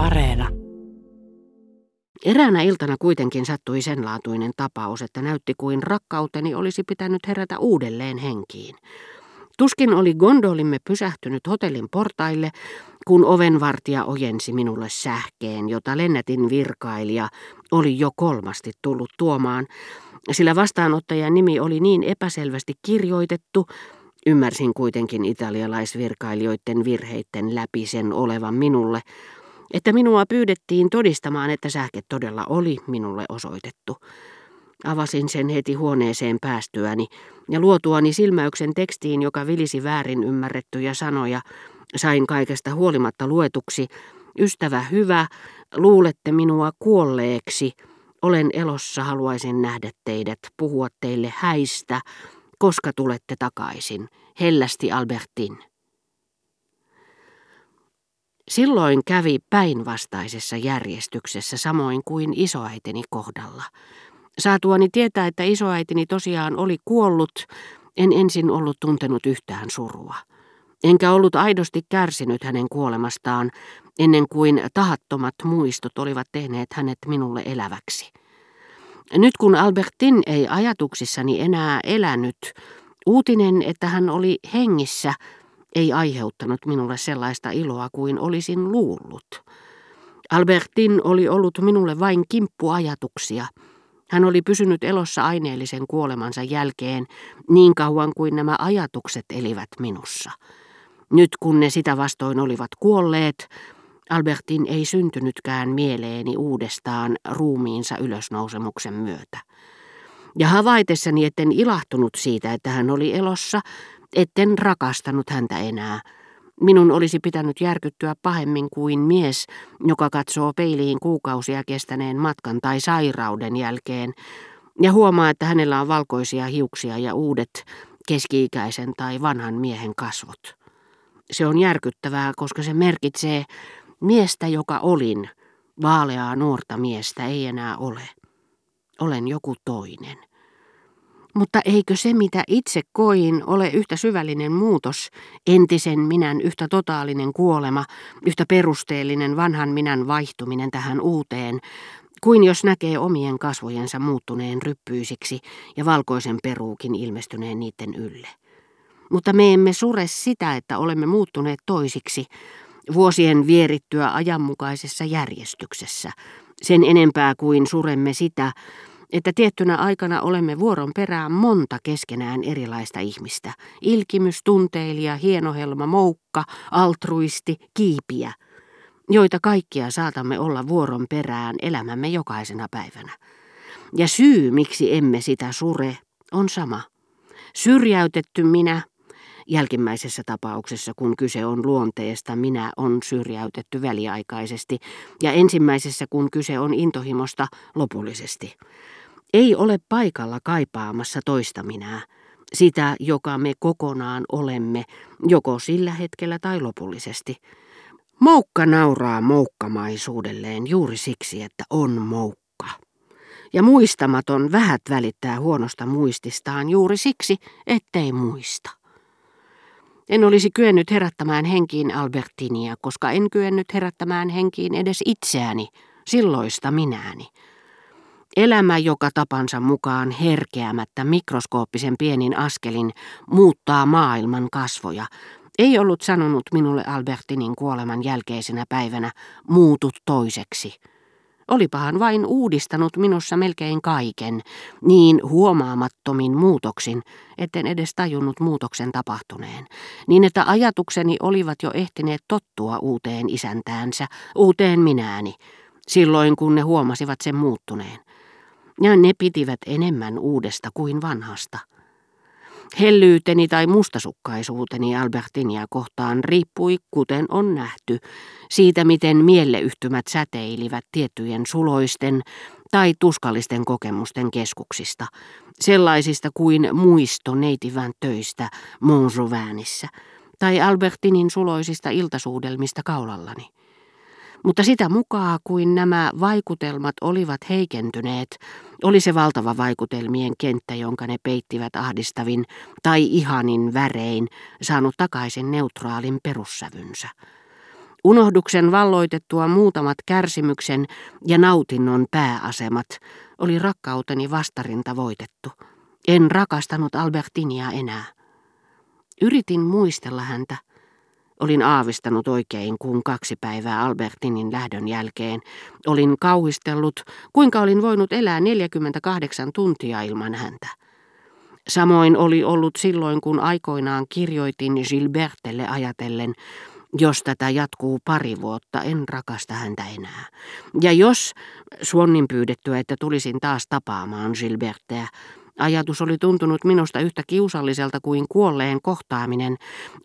Areena. Eräänä iltana kuitenkin sattui sen laatuinen tapaus, että näytti kuin rakkauteni olisi pitänyt herätä uudelleen henkiin. Tuskin oli gondolimme pysähtynyt hotellin portaille, kun ovenvartija ojensi minulle sähkeen, jota lennätin virkailija oli jo kolmasti tullut tuomaan, sillä vastaanottajan nimi oli niin epäselvästi kirjoitettu, ymmärsin kuitenkin italialaisvirkailijoiden virheitten läpi sen olevan minulle, että minua pyydettiin todistamaan, että sähke todella oli minulle osoitettu. Avasin sen heti huoneeseen päästyäni ja luotuani silmäyksen tekstiin, joka vilisi väärin ymmärrettyjä sanoja, sain kaikesta huolimatta luetuksi, ystävä hyvä, luulette minua kuolleeksi, olen elossa, haluaisin nähdä teidät, puhua teille häistä, koska tulette takaisin, hellästi Albertin. Silloin kävi päinvastaisessa järjestyksessä samoin kuin isoäitini kohdalla. Saatuani tietää, että isoäitini tosiaan oli kuollut, en ensin ollut tuntenut yhtään surua. Enkä ollut aidosti kärsinyt hänen kuolemastaan, ennen kuin tahattomat muistot olivat tehneet hänet minulle eläväksi. Nyt kun Albertin ei ajatuksissani enää elänyt, uutinen, että hän oli hengissä, ei aiheuttanut minulle sellaista iloa kuin olisin luullut. Albertin oli ollut minulle vain kimppuajatuksia. Hän oli pysynyt elossa aineellisen kuolemansa jälkeen niin kauan kuin nämä ajatukset elivät minussa. Nyt kun ne sitä vastoin olivat kuolleet, Albertin ei syntynytkään mieleeni uudestaan ruumiinsa ylösnousemuksen myötä. Ja havaitessani, etten ilahtunut siitä, että hän oli elossa, etten rakastanut häntä enää. Minun olisi pitänyt järkyttyä pahemmin kuin mies, joka katsoo peiliin kuukausia kestäneen matkan tai sairauden jälkeen ja huomaa, että hänellä on valkoisia hiuksia ja uudet keski-ikäisen tai vanhan miehen kasvot. Se on järkyttävää, koska se merkitsee miestä, joka olin, vaaleaa nuorta miestä ei enää ole. Olen joku toinen. Mutta eikö se, mitä itse koin, ole yhtä syvällinen muutos, entisen minän yhtä totaalinen kuolema, yhtä perusteellinen vanhan minän vaihtuminen tähän uuteen, kuin jos näkee omien kasvojensa muuttuneen ryppyisiksi ja valkoisen peruukin ilmestyneen niiden ylle. Mutta me emme sure sitä, että olemme muuttuneet toisiksi, vuosien vierittyä ajanmukaisessa järjestyksessä, sen enempää kuin suremme sitä, että tiettynä aikana olemme vuoron perään monta keskenään erilaista ihmistä. Ilkimys, tunteilija, hienohelma, moukka, altruisti, kiipiä, joita kaikkia saatamme olla vuoron perään elämämme jokaisena päivänä. Ja syy, miksi emme sitä sure, on sama. Syrjäytetty minä, Jälkimmäisessä tapauksessa, kun kyse on luonteesta, minä on syrjäytetty väliaikaisesti, ja ensimmäisessä, kun kyse on intohimosta, lopullisesti. Ei ole paikalla kaipaamassa toista minää, sitä, joka me kokonaan olemme, joko sillä hetkellä tai lopullisesti. Moukka nauraa moukkamaisuudelleen juuri siksi, että on moukka. Ja muistamaton vähät välittää huonosta muististaan juuri siksi, ettei muista. En olisi kyennyt herättämään henkiin Albertinia, koska en kyennyt herättämään henkiin edes itseäni, silloista minääni. Elämä, joka tapansa mukaan herkeämättä mikroskooppisen pienin askelin muuttaa maailman kasvoja, ei ollut sanonut minulle Albertinin kuoleman jälkeisenä päivänä muutut toiseksi – Olipahan vain uudistanut minussa melkein kaiken, niin huomaamattomin muutoksin, etten edes tajunnut muutoksen tapahtuneen, niin että ajatukseni olivat jo ehtineet tottua uuteen isäntäänsä, uuteen minääni, silloin kun ne huomasivat sen muuttuneen. Ja ne pitivät enemmän uudesta kuin vanhasta. Hellyyteni tai mustasukkaisuuteni Albertinia kohtaan riippui, kuten on nähty, siitä miten mieleyhtymät säteilivät tiettyjen suloisten tai tuskallisten kokemusten keskuksista, sellaisista kuin muisto neitivän töistä Montjouvainissa tai Albertinin suloisista iltasuudelmista kaulallani. Mutta sitä mukaan kuin nämä vaikutelmat olivat heikentyneet, oli se valtava vaikutelmien kenttä, jonka ne peittivät ahdistavin tai ihanin värein, saanut takaisin neutraalin perussävynsä. Unohduksen valloitettua muutamat kärsimyksen ja nautinnon pääasemat oli rakkauteni vastarinta voitettu. En rakastanut Albertinia enää. Yritin muistella häntä. Olin aavistanut oikein, kun kaksi päivää Albertinin lähdön jälkeen olin kauhistellut, kuinka olin voinut elää 48 tuntia ilman häntä. Samoin oli ollut silloin, kun aikoinaan kirjoitin Gilbertelle ajatellen, jos tätä jatkuu pari vuotta, en rakasta häntä enää. Ja jos, Suonnin pyydettyä, että tulisin taas tapaamaan Gilbertteä, ajatus oli tuntunut minusta yhtä kiusalliselta kuin kuolleen kohtaaminen,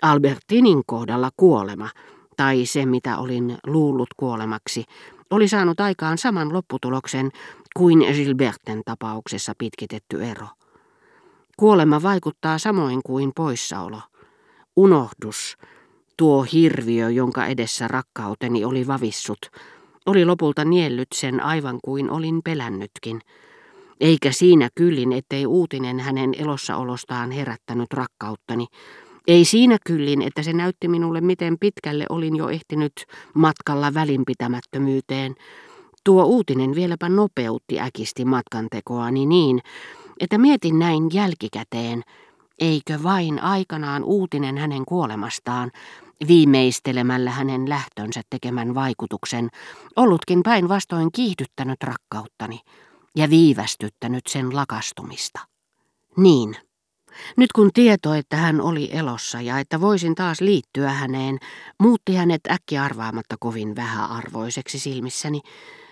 Albertinin kohdalla kuolema, tai se mitä olin luullut kuolemaksi, oli saanut aikaan saman lopputuloksen kuin Gilberten tapauksessa pitkitetty ero. Kuolema vaikuttaa samoin kuin poissaolo. Unohdus, Tuo hirviö, jonka edessä rakkauteni oli vavissut, oli lopulta niellyt sen aivan kuin olin pelännytkin. Eikä siinä kyllin, ettei uutinen hänen elossaolostaan herättänyt rakkauttani. Ei siinä kyllin, että se näytti minulle, miten pitkälle olin jo ehtinyt matkalla välinpitämättömyyteen. Tuo uutinen vieläpä nopeutti äkisti matkantekoani niin, että mietin näin jälkikäteen, eikö vain aikanaan uutinen hänen kuolemastaan viimeistelemällä hänen lähtönsä tekemän vaikutuksen, ollutkin päinvastoin kiihdyttänyt rakkauttani viivästyttänyt sen lakastumista. Niin. Nyt kun tieto, että hän oli elossa ja että voisin taas liittyä häneen, muutti hänet äkki arvaamatta kovin vähäarvoiseksi silmissäni.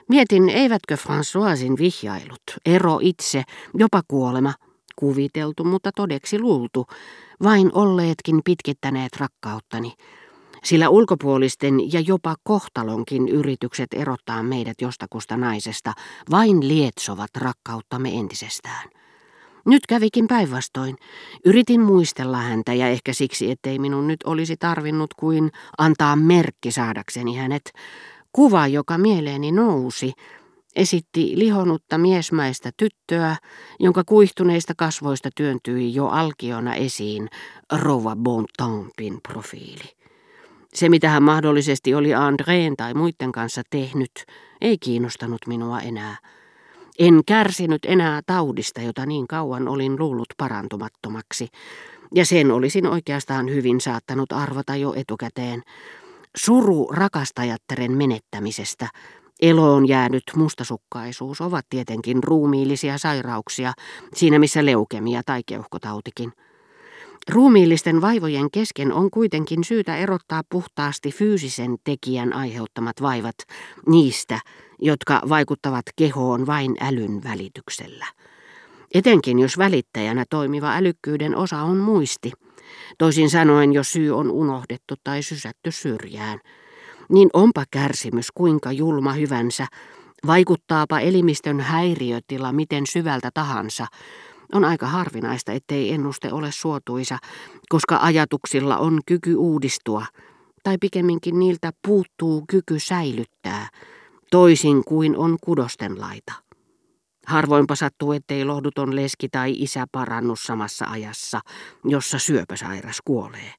Mietin, eivätkö Françoisin vihjailut, ero itse, jopa kuolema, kuviteltu, mutta todeksi luultu, vain olleetkin pitkittäneet rakkauttani, sillä ulkopuolisten ja jopa kohtalonkin yritykset erottaa meidät jostakusta naisesta vain lietsovat rakkauttamme entisestään. Nyt kävikin päinvastoin. Yritin muistella häntä ja ehkä siksi, ettei minun nyt olisi tarvinnut kuin antaa merkki saadakseni hänet. Kuva, joka mieleeni nousi, esitti lihonutta miesmäistä tyttöä, jonka kuihtuneista kasvoista työntyi jo alkiona esiin rouva Bontampin profiili. Se, mitä hän mahdollisesti oli Andreen tai muiden kanssa tehnyt, ei kiinnostanut minua enää. En kärsinyt enää taudista, jota niin kauan olin luullut parantumattomaksi, ja sen olisin oikeastaan hyvin saattanut arvata jo etukäteen. Suru rakastajattaren menettämisestä Eloon jäänyt mustasukkaisuus ovat tietenkin ruumiillisia sairauksia, siinä missä leukemia tai keuhkotautikin. Ruumiillisten vaivojen kesken on kuitenkin syytä erottaa puhtaasti fyysisen tekijän aiheuttamat vaivat niistä, jotka vaikuttavat kehoon vain älyn välityksellä. Etenkin jos välittäjänä toimiva älykkyyden osa on muisti, toisin sanoen jos syy on unohdettu tai sysätty syrjään – niin onpa kärsimys kuinka julma hyvänsä, vaikuttaapa elimistön häiriötila miten syvältä tahansa, on aika harvinaista, ettei ennuste ole suotuisa, koska ajatuksilla on kyky uudistua, tai pikemminkin niiltä puuttuu kyky säilyttää, toisin kuin on kudosten laita. Harvoinpa sattuu, ettei lohduton leski tai isä parannu samassa ajassa, jossa syöpäsairas kuolee.